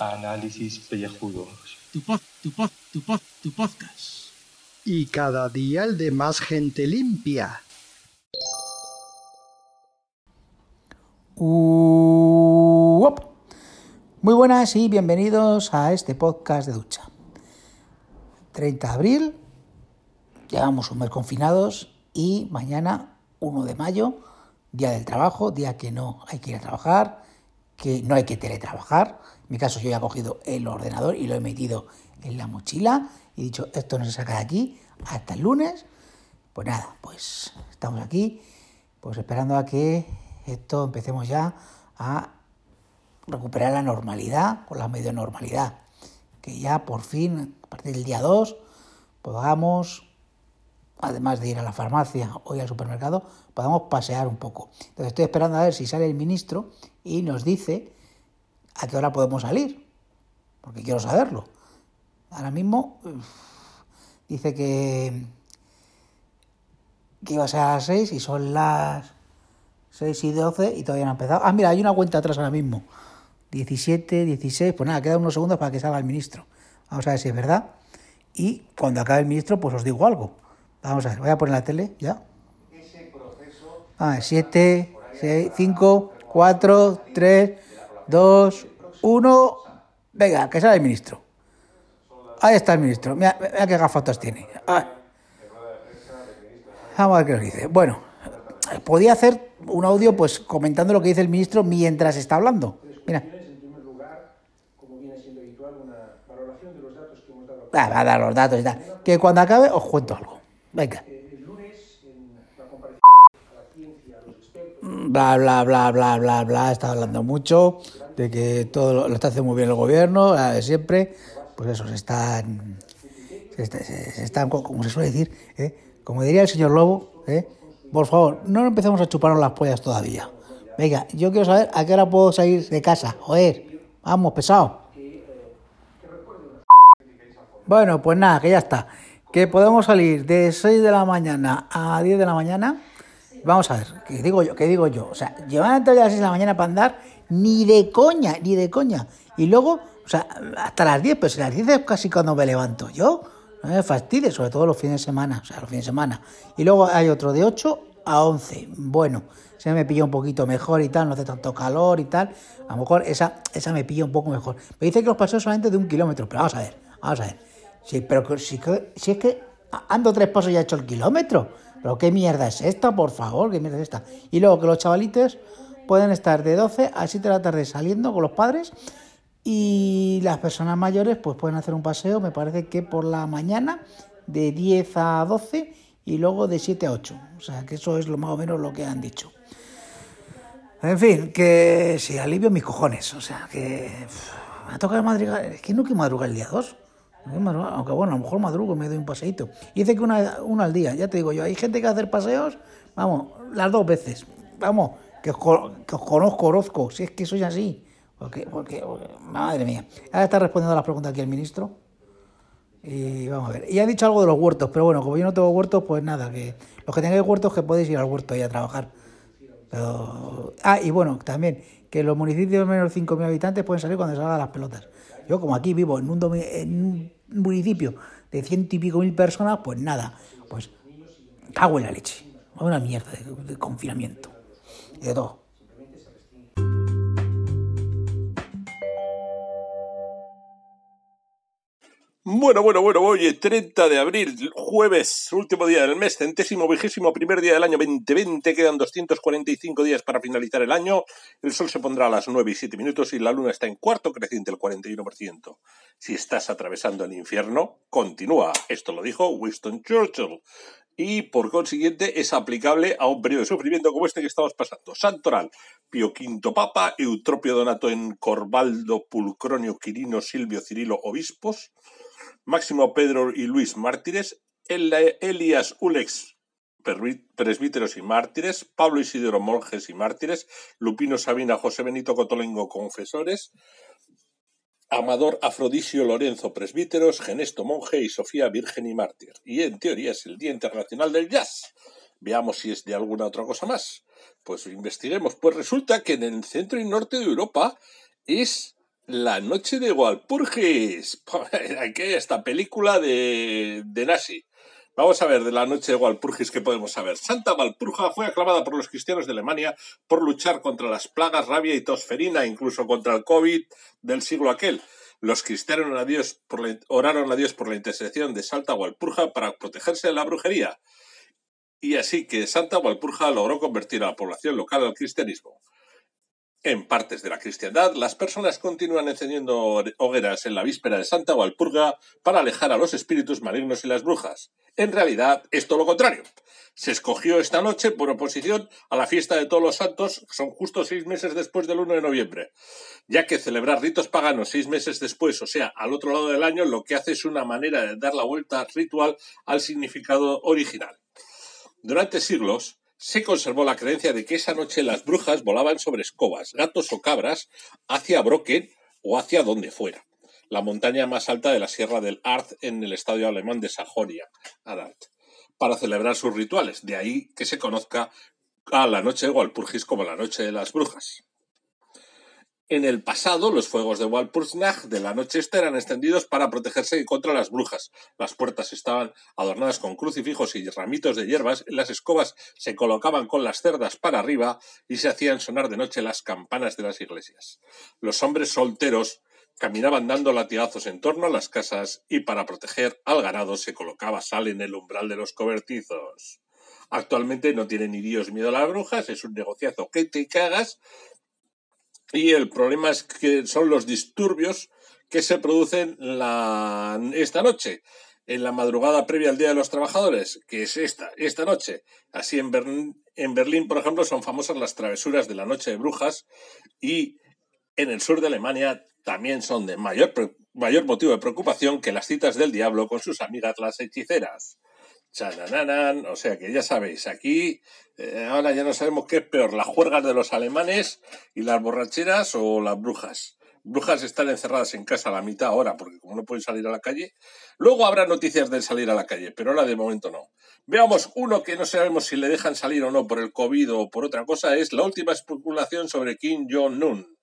Análisis pellejudos. Tu pod, tu pod, tu pod, tu podcast. Y cada día el de más gente limpia. Uop. Muy buenas y bienvenidos a este podcast de ducha. 30 de abril, llevamos un mes confinados y mañana 1 de mayo, día del trabajo, día que no hay que ir a trabajar, que no hay que teletrabajar. En mi caso yo ya he cogido el ordenador y lo he metido en la mochila y he dicho esto no se saca de aquí hasta el lunes. Pues nada, pues estamos aquí, pues esperando a que esto empecemos ya a recuperar la normalidad o la medio normalidad. Que ya por fin, a partir del día 2, podamos, además de ir a la farmacia o ir al supermercado, podamos pasear un poco. Entonces estoy esperando a ver si sale el ministro y nos dice a qué hora podemos salir, porque quiero saberlo. Ahora mismo dice que, que iba a ser a las 6 y son las 6 y 12 y todavía no ha empezado. Ah, mira, hay una cuenta atrás ahora mismo. 17, 16, pues nada, quedan unos segundos para que salga el ministro. Vamos a ver si es verdad. Y cuando acabe el ministro, pues os digo algo. Vamos a ver, voy a poner la tele ya. Ah, 7, 6, 5, 4, 3, 2, 1. Venga, que salga el ministro. Ahí está el ministro. Mira, mira qué gafotas tiene. Ah. Vamos a ver qué nos dice. Bueno, podía hacer un audio pues comentando lo que dice el ministro mientras está hablando. Mira. Ah, va a dar los datos y tal. Que cuando acabe os cuento algo. Venga. El lunes, en la comparecencia Bla, bla, bla, bla, bla, bla. Está hablando mucho de que todo lo, está haciendo muy bien el gobierno, siempre. Pues eso, se están. Se, está- se- se están, co- como se suele decir, ¿eh? como diría el señor Lobo, ¿eh? por favor, no empecemos a chuparnos las pollas todavía. Venga, yo quiero saber a qué hora puedo salir de casa. Joder, vamos, pesado. Bueno, pues nada, que ya está. Que podemos salir de 6 de la mañana a 10 de la mañana. Vamos a ver, ¿qué digo yo? ¿Qué digo yo? O sea, llevar antes de las 6 de la mañana para andar, ni de coña, ni de coña. Y luego, o sea, hasta las 10, pero si las 10 es casi cuando me levanto yo. No me fastidies, sobre todo los fines de semana, o sea, los fines de semana. Y luego hay otro de 8 a 11. Bueno, se me pilla un poquito mejor y tal, no hace tanto calor y tal. A lo mejor esa, esa me pilla un poco mejor. Me dice que los paseos solamente de un kilómetro, pero vamos a ver, vamos a ver. Sí, pero que- si, que- si es que ando tres pasos y he hecho el kilómetro. Pero qué mierda es esta, por favor, qué mierda es esta. Y luego que los chavalitos pueden estar de 12 a 7 de la tarde saliendo con los padres y las personas mayores pues pueden hacer un paseo, me parece que por la mañana de 10 a 12 y luego de 7 a 8. O sea, que eso es lo más o menos lo que han dicho. En fin, que sí, alivio mis cojones. O sea, que me ha tocado madrugar. Es que no quiero madrugar el día 2. Aunque bueno, a lo mejor madrugo y me doy un paseíto. Y dice que una, una al día, ya te digo yo. Hay gente que hace paseos, vamos, las dos veces. Vamos, que os, que os conozco, Orozco, si es que soy así. Porque, porque, porque- madre mía. Ahora está respondiendo a las preguntas aquí el ministro. Y vamos a ver. Y ha dicho algo de los huertos, pero bueno, como yo no tengo huertos, pues nada, que los que tengáis huertos que podéis ir al huerto ahí a trabajar. Ah, y bueno, también, que los municipios de menos de 5.000 habitantes pueden salir cuando salgan las pelotas. Yo como aquí vivo en un, domi- municipio de ciento y pico mil personas, pues nada, pues cago en la leche. Una mierda de, de confinamiento. De todo. Bueno, bueno, bueno, oye, 30 de abril, jueves, último día del mes, centésimo, vigésimo, primer día del año 2020, quedan 245 días para finalizar el año, el sol se pondrá a las 9 y 7 minutos y la luna está en cuarto creciente, el 41%. Si estás atravesando el infierno, continúa, esto lo dijo Winston Churchill, y por consiguiente es aplicable a un periodo de sufrimiento como este que estamos pasando. Santoral, Pío V Papa, Eutropio Donato en Corvaldo, Pulcronio, Quirino, Silvio, Cirilo, Obispos, Máximo Pedro y Luis Mártires, El- Elías Ulex Presbíteros y Mártires, Pablo Isidoro Monjes y Mártires, Lupino Sabina José Benito Cotolengo Confesores, Amador Afrodisio Lorenzo Presbíteros, Genesto Monje y Sofía Virgen y Mártir. Y en teoría es el Día Internacional del Jazz. Veamos si es de alguna otra cosa más. Pues investiguemos. Pues resulta que en el centro y norte de Europa es la noche de Walpurgis. Aquí hay esta película de, de nazi. Vamos a ver de la noche de Walpurgis qué podemos saber. Santa Walpurga fue aclamada por los cristianos de Alemania por luchar contra las plagas, rabia y tosferina, incluso contra el COVID del siglo aquel. Los cristianos a Dios por la- oraron a Dios por la intercesión de Santa Walpurga para protegerse de la brujería. Y así que Santa Walpurga logró convertir a la población local al cristianismo. En partes de la cristiandad, las personas continúan encendiendo hogueras en la víspera de Santa Walpurga para alejar a los espíritus malignos y las brujas. En realidad, es todo lo contrario. Se escogió esta noche por oposición a la fiesta de todos los santos, son justo seis meses después del 1 de noviembre, ya que celebrar ritos paganos seis meses después, o sea, al otro lado del año, lo que hace es una manera de dar la vuelta ritual al significado original. Durante siglos se conservó la creencia de que esa noche las brujas volaban sobre escobas, gatos o cabras hacia Brocken o hacia donde fuera, la montaña más alta de la Sierra del Arz en el estadio alemán de Sajonia, para celebrar sus rituales. De ahí que se conozca a la noche de Walpurgis como la noche de las brujas. En el pasado, los fuegos de Walpurgisnacht de la noche esta eran extendidos para protegerse contra las brujas. Las puertas estaban adornadas con crucifijos y ramitos de hierbas, las escobas se colocaban con las cerdas para arriba y se hacían sonar de noche las campanas de las iglesias. Los hombres solteros caminaban dando latigazos en torno a las casas y para proteger al ganado se colocaba sal en el umbral de los cobertizos. Actualmente no tienen ni Dios miedo a las brujas, es un negociazo que te cagas, y el problema es que son los disturbios que se producen la, esta noche, en la madrugada previa al Día de los Trabajadores, que es esta, esta noche. Así en Berlín, en Berlín, por ejemplo, son famosas las travesuras de la Noche de Brujas y en el sur de Alemania también son de mayor, mayor motivo de preocupación que las citas del diablo con sus amigas las hechiceras. O sea que ya sabéis, aquí eh, ahora ya no sabemos qué es peor, las juergas de los alemanes y las borracheras o las brujas. Brujas están encerradas en casa a la mitad ahora, porque como no pueden salir a la calle. Luego habrá noticias del salir a la calle, pero ahora de momento no. Veamos uno que no sabemos si le dejan salir o no por el COVID o por otra cosa, es la última especulación sobre Kim Jong-un.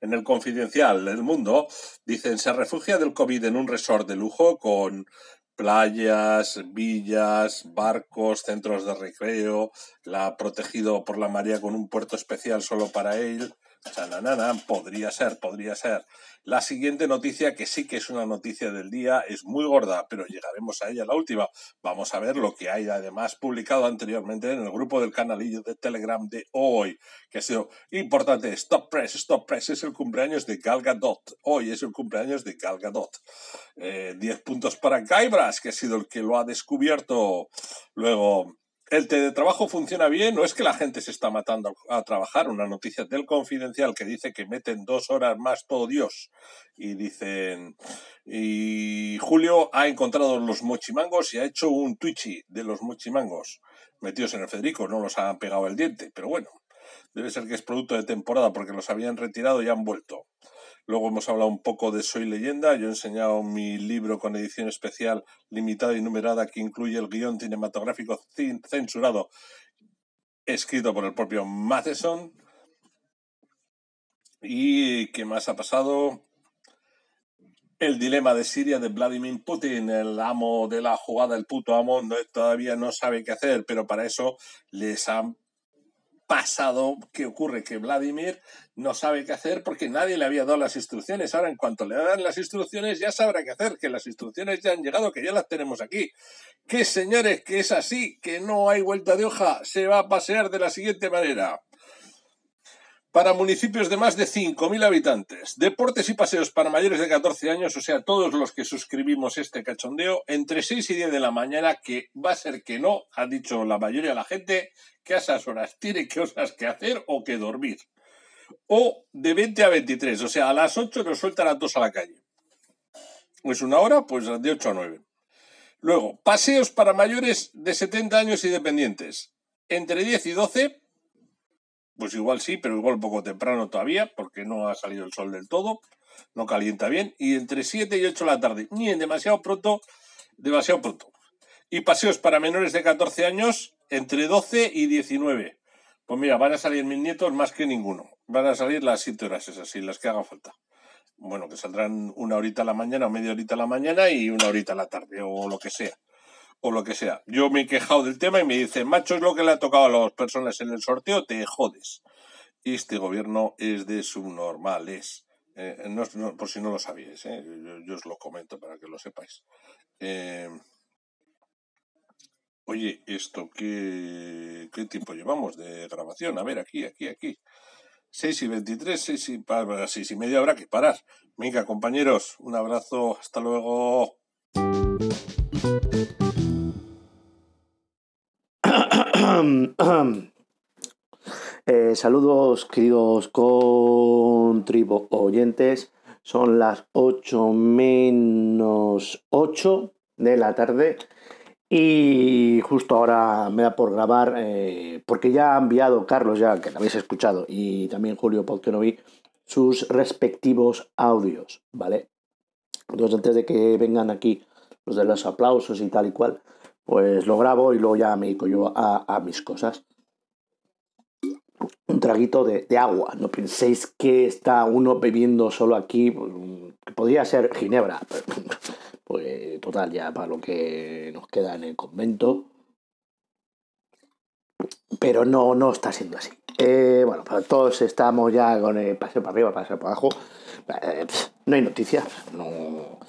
En el confidencial del mundo dicen se refugia del COVID en un resort de lujo con playas, villas, barcos, centros de recreo, la protegido por la María con un puerto especial solo para él. Podría ser, podría ser. La siguiente noticia, que sí que es una noticia del día, es muy gorda, pero llegaremos a ella la última. Vamos a ver lo que hay además publicado anteriormente en el grupo del canalillo de Telegram de hoy, que ha sido importante. Stop Press, Stop Press es el cumpleaños de Gal Gadot. Hoy es el cumpleaños de Gal Gadot. Eh, 10 puntos para Guybrush, que ha sido el que lo ha descubierto. Luego, el teletrabajo funciona bien, no es que la gente se está matando a trabajar. Una noticia del confidencial que dice que meten dos horas más todo Dios. Y dicen, y Julio ha encontrado los mochimangos y ha hecho un twitchy de los mochimangos metidos en el Federico. No los han pegado el diente, pero bueno, debe ser que es producto de temporada porque los habían retirado y han vuelto. Luego hemos hablado un poco de Soy Leyenda. Yo he enseñado mi libro con edición especial limitada y numerada que incluye el guion cinematográfico cin- censurado escrito por el propio Matheson. ¿Y qué más ha pasado? El dilema de Siria de Vladimir Putin, el amo de la jugada, el puto amo, todavía no sabe qué hacer, pero para eso les han pasado que ocurre que Vladimir no sabe qué hacer porque nadie le había dado las instrucciones. Ahora, en cuanto le dan las instrucciones, ya sabrá qué hacer, que las instrucciones ya han llegado, que ya las tenemos aquí. Que señores, que es así, que no hay vuelta de hoja, se va a pasear de la siguiente manera. Para municipios de más de 5.000 habitantes, deportes y paseos para mayores de 14 años, o sea, todos los que suscribimos este cachondeo, entre 6 y 10 de la mañana, que va a ser que no, ha dicho la mayoría de la gente, que a esas horas tiene cosas que hacer o que dormir. O de 20 a 23, o sea, a las 8 nos sueltan a todos a la calle. Pues una hora, pues de 8 a 9. Luego, paseos para mayores de 70 años y dependientes. Entre 10 y 12, pues igual sí, pero igual poco temprano todavía, porque no ha salido el sol del todo, no calienta bien. Y entre 7 y 8 de la tarde, ni en demasiado pronto, demasiado pronto. Y paseos para menores de 14 años entre 12 y 19. Pues mira, van a salir mis nietos más que ninguno. Van a salir las 7 horas esas, y las que haga falta. Bueno, que saldrán una horita a la mañana o media horita a la mañana y una horita a la tarde o lo que sea. O lo que sea. Yo me he quejado del tema y me dice, macho, es lo que le ha tocado a las personas en el sorteo, te jodes. Y este gobierno es de subnormales. Eh, no, no, por si no lo sabíais, ¿eh? yo, yo, os lo comento para que lo sepáis. Eh, oye, ¿esto qué, qué tiempo llevamos de grabación? A ver, aquí, aquí, aquí. 6 y 23, 6 y, para 6 y media habrá que parar. Venga, compañeros, un abrazo, hasta luego. Eh, saludos, queridos contribo oyentes. Son las 8 menos 8 de la tarde y justo ahora me da por grabar, eh, porque ya ha enviado Carlos, ya que lo habéis escuchado, y también Julio vi sus respectivos audios, ¿vale? Entonces antes de que vengan aquí los de los aplausos y tal y cual, pues lo grabo y luego ya me dedico yo a, mis cosas un traguito de, agua. No penséis que está uno bebiendo solo aquí, pues, podría ser ginebra. Pues total, ya para lo que nos queda en el convento. Pero no, no está siendo así. Eh, bueno, pues todos estamos ya con el paseo para arriba, paseo para abajo. Eh, no hay noticias. No.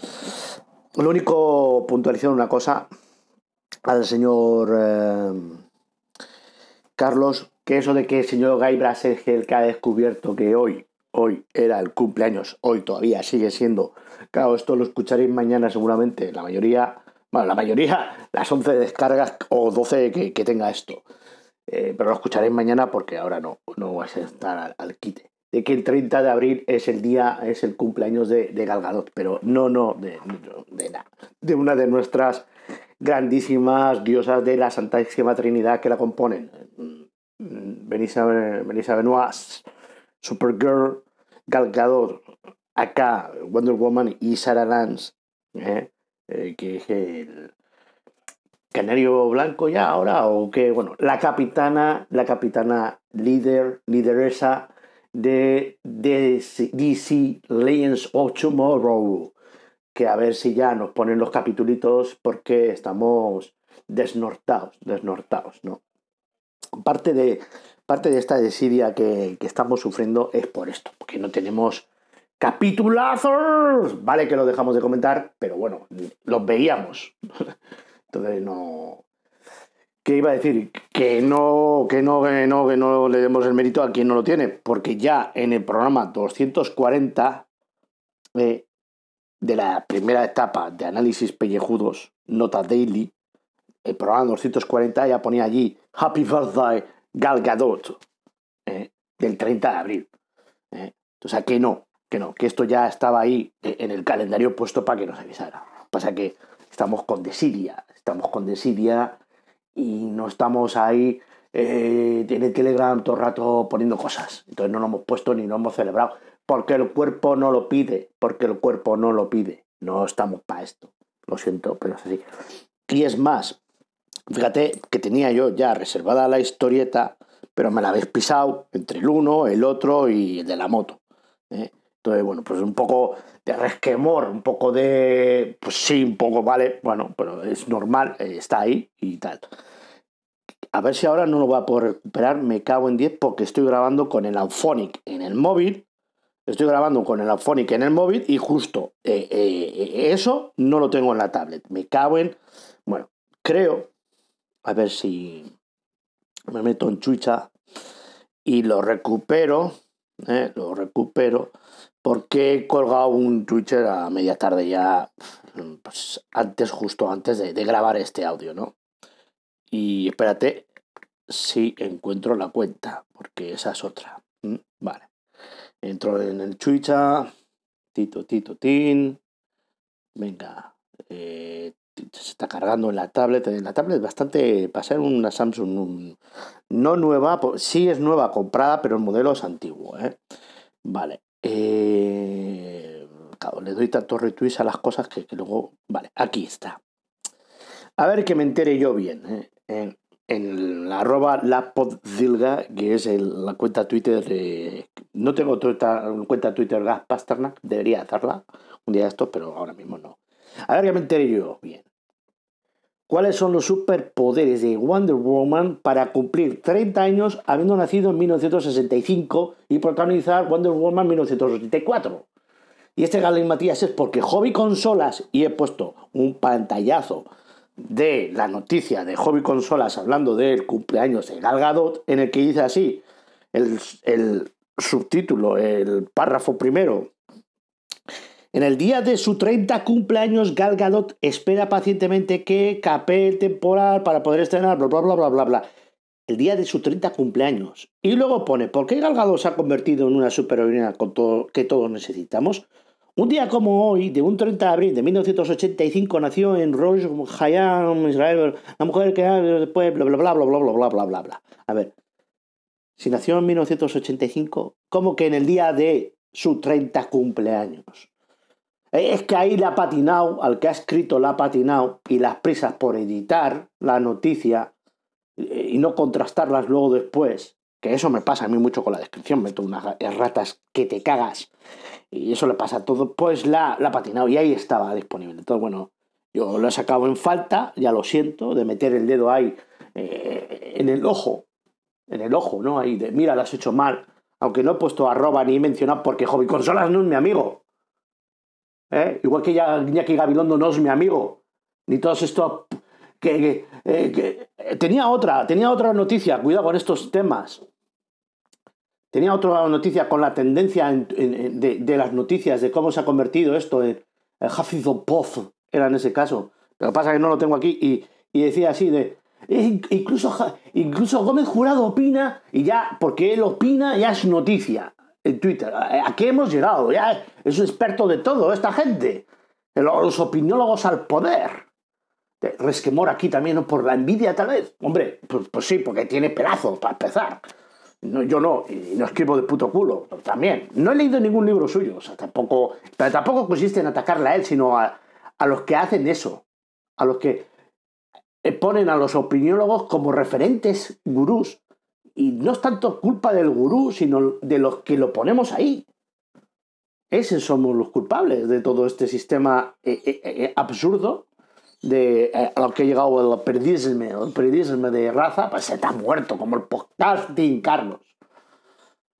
Lo único, puntualizar una cosa al señor eh, Carlos que eso de que el señor Gaibras es el que ha descubierto que hoy, hoy era el cumpleaños, hoy todavía sigue siendo. Claro, esto lo escucharéis mañana seguramente, la mayoría, bueno, la mayoría, las 11 descargas o 12 que, que tenga esto. Eh, pero lo escucharéis mañana porque ahora no, no vais a estar al, al, quite. De que el 30 de abril es el día, es el cumpleaños de, de Galgadot, pero no, no, de, de, de, de una de nuestras grandísimas diosas de la Santísima Trinidad que la componen. Benissa, Benissa Benoit, Supergirl, Gal Gadot, acá Wonder Woman y Sarah Lance, ¿eh? Eh, que es el canario blanco ya ahora o que bueno la capitana la capitana líder lideresa de DC, DC Legends of Tomorrow que a ver si ya nos ponen los capitulitos porque estamos desnortados desnortados no parte de, parte de esta desidia que, que estamos sufriendo es por esto, porque no tenemos capitulazos. Vale que lo dejamos de comentar, pero bueno, los veíamos. Entonces no. ¿Qué iba a decir? Que no, que no, que no, que no le demos el mérito a quien no lo tiene, porque ya en el programa 240 eh, de la primera etapa de análisis pellejudos, Nota Daily, el programa 240 ya ponía allí Happy Birthday Gal Gadot eh, del 30 de abril. Eh. O sea, que no, que no, que esto ya estaba ahí en el calendario puesto para que nos avisara. Pasa que estamos con desidia, estamos con desidia y no estamos ahí eh, en el Telegram todo el rato poniendo cosas. Entonces no lo hemos puesto ni lo hemos celebrado. Porque el cuerpo no lo pide, porque el cuerpo no lo pide. No estamos para esto. Lo siento, pero es así. Y es más, Fíjate que tenía yo ya reservada la historieta, pero me la habéis pisado entre el uno, el otro y el de la moto. ¿eh? Entonces, bueno, pues un poco de resquemor, un poco de. Pues sí, un poco, vale, bueno, pero es normal, eh, está ahí y tal. A ver si ahora no lo voy a poder recuperar, me cago en 10 porque estoy grabando con el Auphonic en el móvil. Estoy grabando con el Auphonic en el móvil y justo eh, eh, eso no lo tengo en la tablet. Me cago en. Bueno, creo a ver si me meto en chucha y lo recupero, ¿eh? lo recupero, porque he colgado un Twitter a media tarde ya, pues antes, justo antes de, de grabar este audio, ¿no? Y espérate si encuentro la cuenta, porque esa es otra. Vale. Entro en el Twitter, Tito, Tito, Tin. Venga. Eh, se está cargando en la tablet. En la tablet bastante, para ser una Samsung un, no nueva, sí es nueva comprada, pero el modelo es antiguo. ¿eh? Vale. Eh, claro, le doy tantos retweets a las cosas que, luego... Vale, aquí está. A ver que me entere yo bien. ¿eh? En, la arroba lapodzilga, que es la cuenta Twitter de... No tengo tuita- cuenta Twitter Gas Pasternak, debería hacerla un día de estos, pero ahora mismo no. A ver que me enteré yo bien. ¿Cuáles son los superpoderes de Wonder Woman para cumplir 30 años habiendo nacido en 1965 y protagonizar Wonder Woman 1984? Y este Galen Matías es porque Hobby Consolas, y he puesto un pantallazo de la noticia de Hobby Consolas hablando del cumpleaños de Gal Gadot, en el que dice así, el, el subtítulo, el párrafo primero. En el día de su 30 cumpleaños, Gal Gadot espera pacientemente que capee temporal para poder estrenar, bla, bla, bla, bla, bla, bla. El día de su 30 cumpleaños. Y luego pone, ¿por qué Gal Gadot se ha convertido en una superheroína con todo, que todos necesitamos? Un día como hoy, de un 30 de abril de 1985, nació en Rosh Hayam, Israel, la mujer que después, bla, bla, bla, bla, bla, bla, bla, bla, bla. A ver, si nació en 1985, ¿cómo que en el día de su 30 cumpleaños? Eh, Es que ahí la ha al que ha escrito la ha y las prisas por editar la noticia eh, y no contrastarlas luego después, que eso me pasa a mí mucho con la descripción, meto unas ratas que te cagas, y eso le pasa a todo, pues la, la patinado y ahí estaba disponible. Entonces, bueno, yo lo he sacado en falta, ya lo siento, de meter el dedo ahí eh, en el ojo, en el ojo, ¿no? Ahí de, mira, lo has hecho mal, aunque no he puesto arroba ni mencionado porque Hobby Consolas no es mi amigo. ¿Eh? Igual que ya Iñaki Gabilondo no es mi amigo, ni todos estos... Que, que, eh, eh, tenía otra, tenía otra noticia, cuidado con estos temas. Tenía otra noticia con la tendencia en- en- en- de, las noticias, de cómo se ha convertido esto en el Hafizopov, era en ese caso. Lo que pasa que no lo tengo aquí y, y decía así de... "Eh, Incluso, incluso Gómez Jurado opina y ya, porque él opina, ya es noticia en Twitter. ¿A qué hemos llegado? Ya es un experto de todo esta gente. Los opiniólogos al poder. Resquemor aquí también, por la envidia tal vez. Hombre, pues, pues sí, porque tiene pedazos para empezar. Yo no, y no escribo de puto culo, también. No he leído ningún libro suyo, o sea, tampoco, pero tampoco consiste en atacarle a él, sino a, a los que hacen eso, a los que ponen a los opiniólogos como referentes gurús. Y no es tanto culpa del gurú, sino de los que lo ponemos ahí. Esos somos los culpables de todo este sistema eh, eh, eh, absurdo de eh, lo que ha llegado el periodismo, el periodismo de raza, pues se está muerto, como el podcasting, Carlos.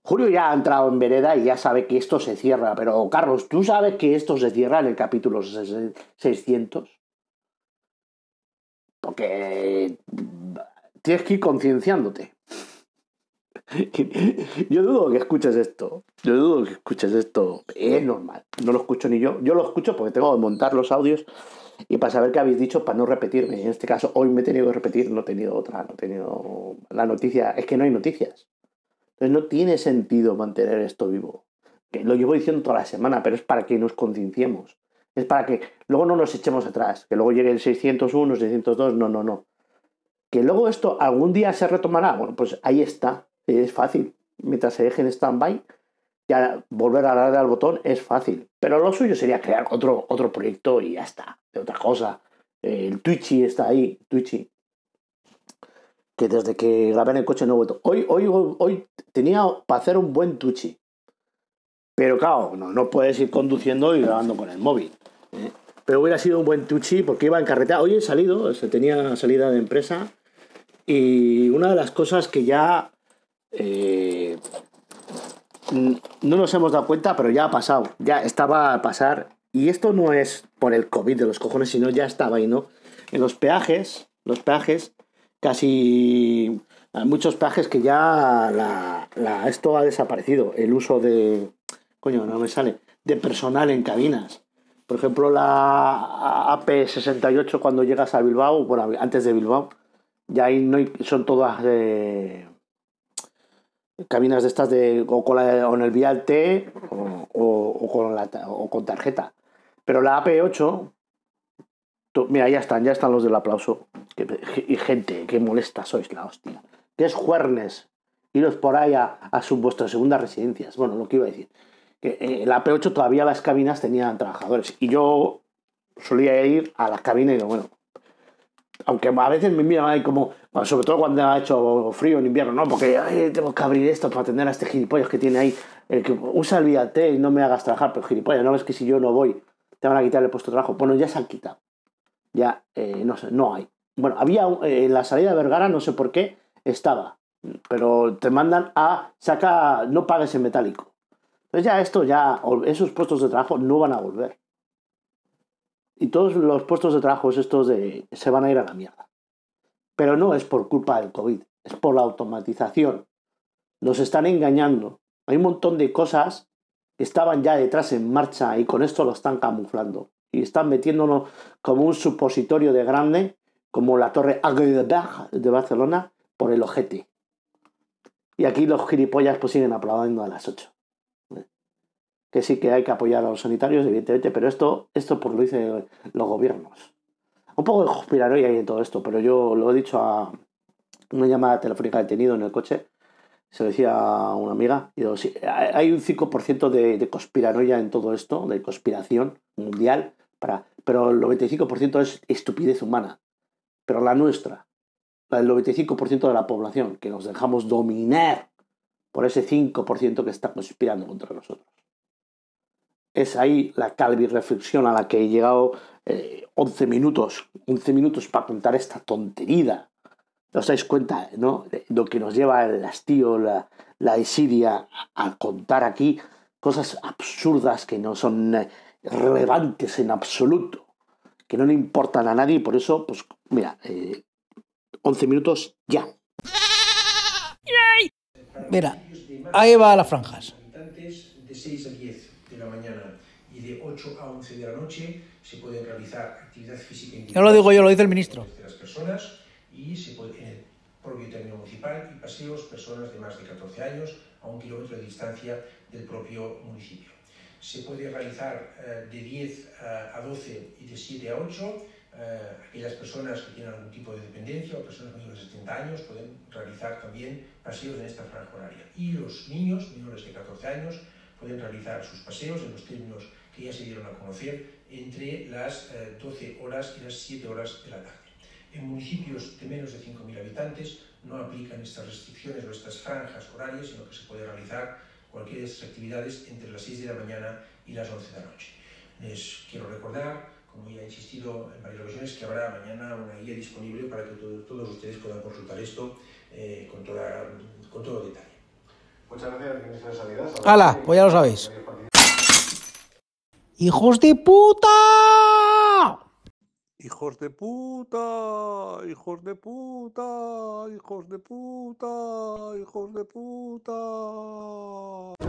Julio ya ha entrado en vereda y ya sabe que esto se cierra, pero Carlos, ¿tú sabes que esto se cierra en el capítulo 600? Porque mm, tienes que ir concienciándote. Yo dudo que escuches esto. Yo dudo que escuches esto. Es normal. No lo escucho ni yo. Yo lo escucho porque tengo que montar los audios y para saber qué habéis dicho para no repetirme. En este caso, hoy me he tenido que repetir, no he tenido otra, no he tenido la noticia. Es que no hay noticias. Entonces no tiene sentido mantener esto vivo. Que lo llevo diciendo toda la semana, pero es para que nos concienciemos. Es para que luego no nos echemos atrás. Que luego llegue el 601, 602. No, no, no. Que luego esto algún día se retomará. Bueno, pues ahí está. Es fácil. Mientras se deje en stand-by, ya volver a darle al botón es fácil. Pero lo suyo sería crear otro, otro proyecto y ya está. De otra cosa. Eh, El Twitchy está ahí. Twitchy. Que desde que grabé en el coche no he vuelto. Hoy, hoy, hoy tenía para hacer un buen Twitchy. Pero claro, no, no puedes ir conduciendo y grabando con el móvil. ¿eh? Pero hubiera sido un buen Twitchy porque iba en carretera. Hoy he salido, se tenía salida de empresa. Y una de las cosas que ya eh, no nos hemos dado cuenta, pero ya ha pasado, ya estaba a pasar. Y esto no es por el COVID de los cojones, sino ya estaba ahí, ¿no? En los peajes, los peajes, casi hay muchos peajes que ya esto ha desaparecido. El uso de, coño, no me sale, de personal en cabinas. Por ejemplo, la AP68 cuando llegas a Bilbao, bueno, antes de Bilbao, ya ahí no hay- son todas eh, cabinas de estas de o con, en el vial T o, con la, o con tarjeta. Pero la AP8, tú- mira, ya están, ya están los del aplauso. Y gente, qué molesta sois la hostia. Que es juernes, iros por ahí a, a su, vuestras segundas residencias. Bueno, lo que iba a decir. Que eh, la AP8 todavía las cabinas tenían trabajadores. Y yo solía ir a las cabinas y digo, bueno, aunque a veces me miran ahí como, sobre todo cuando ha hecho frío en invierno, no, porque ay, tengo que abrir esto para atender a este gilipollas que tiene ahí, el que usa el Viate y no me hagas trabajar, pero gilipollas, no ves que si yo no voy te van a quitar el puesto de trabajo. Bueno, ya se han quitado. Ya, eh, no sé, no hay. Bueno, había eh, en la salida de Vergara, no sé por qué, estaba, pero te mandan a saca, no pagues en metálico. Entonces ya esto, ya, esos puestos de trabajo no van a volver. Y todos los puestos de trabajo estos de, se van a ir a la mierda. Pero no es por culpa del COVID, es por la automatización. Nos están engañando. Hay un montón de cosas que estaban ya detrás en marcha y con esto lo están camuflando. Y están metiéndonos como un supositorio de grande, como la torre Aguilar de Barcelona, por el ojete. Y aquí los gilipollas pues siguen aplaudiendo a las 8 que sí que hay que apoyar a los sanitarios, evidentemente, pero esto, esto por lo dicen los gobiernos. Un poco de conspiranoia en todo esto, pero yo lo he dicho a una llamada telefónica que he tenido en el coche, se lo decía a una amiga, hay un 5% de, de conspiranoia en todo esto, de conspiración mundial, para, pero el 95% es estupidez humana, pero la nuestra, la del 95% de la población, que nos dejamos dominar por ese 5% que está conspirando contra nosotros es ahí la calvi reflexión a la que he llegado 11 eh, minutos, 11 minutos para contar esta tontería. ¿Os dais cuenta, no? De lo que nos lleva el hastío, la, la desidia a contar aquí cosas absurdas que no son eh, relevantes en absoluto, que no le importan a nadie, por eso, pues, mira, 11 eh, minutos ya. Mira, ahí va las franjas. De 6 a 10 de la mañana y de 8 a 11 de la noche se pueden realizar actividad física No lo digo yo, lo dice el ministro. De las personas y se puede, en el propio término municipal y paseos personas de más de 14 años a un kilómetro de distancia del propio municipio. Se puede realizar eh, de 10 eh, a 12 y de 7 a 8 eh, aquellas personas que tienen algún tipo de dependencia o personas mayores de 70 años pueden realizar también paseos en esta franja horaria. Y los niños menores de 14 años pueden realizar sus paseos en los términos que ya se dieron a conocer entre las 12 eh, horas y las 7 horas de la tarde. En municipios de menos de 5.000 habitantes no aplican estas restricciones o estas franjas horarias, sino que se puede realizar cualquiera de estas actividades entre las 6 de la mañana y las 11 de la noche. Les quiero recordar, como ya he insistido en varias ocasiones, que habrá mañana una guía disponible para que todos ustedes puedan consultar esto eh, con, toda, con todo detalle. Muchas gracias, ministro de Sanidad. ¡Hala! Pues ya lo sabéis. ¡Hijos de puta! Hijos de puta, hijos de puta, hijos de puta, hijos de puta.